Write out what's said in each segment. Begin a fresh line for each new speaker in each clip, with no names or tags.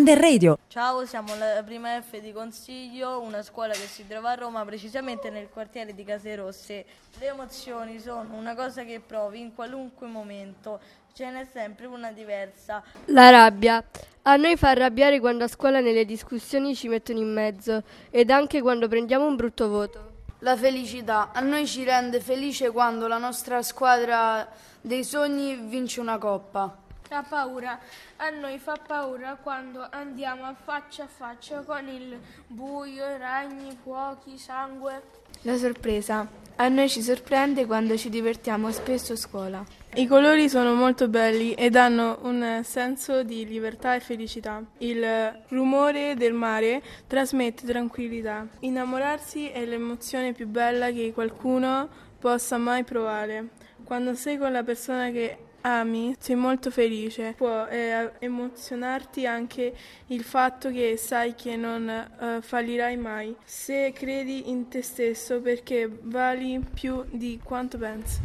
Under Radio.
Ciao, siamo la prima F di Consiglio, una scuola che si trova a Roma, precisamente nel quartiere di Case Rosse. Le emozioni sono una cosa che provi in qualunque momento, ce n'è sempre una diversa.
La rabbia. A noi fa arrabbiare quando a scuola nelle discussioni ci mettono in mezzo ed anche quando prendiamo un brutto voto.
La felicità. A noi ci rende felice quando la nostra squadra dei sogni vince una coppa.
La paura. A noi fa paura quando andiamo a faccia a faccia con il buio, ragni, fuochi, sangue.
La sorpresa. A noi ci sorprende quando ci divertiamo spesso a scuola.
I colori sono molto belli e danno un senso di libertà e felicità. Il rumore del mare trasmette tranquillità. Innamorarsi è l'emozione più bella che qualcuno possa mai provare. Quando sei con la persona che ami, sei molto felice. Può eh, emozionarti anche il fatto che sai che non eh, fallirai mai. Se credi in te stesso perché vali più di quanto pensi.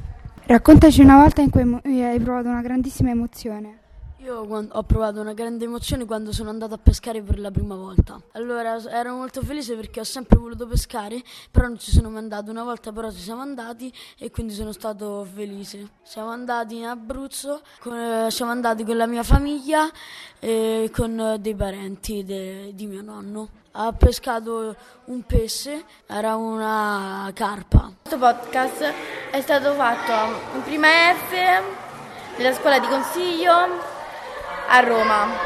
Raccontaci una volta in cui hai provato una grandissima emozione.
Io ho provato una grande emozione quando sono andato a pescare per la prima volta. Allora ero molto felice perché ho sempre voluto pescare, però non ci sono mai andato. Una volta però ci siamo andati e quindi sono stato felice. Siamo andati in Abruzzo, con, eh, siamo andati con la mia famiglia e con dei parenti de, di mio nonno. Ha pescato un pesce, era una carpa.
Questo podcast è stato fatto in prima F nella scuola di consiglio a Roma.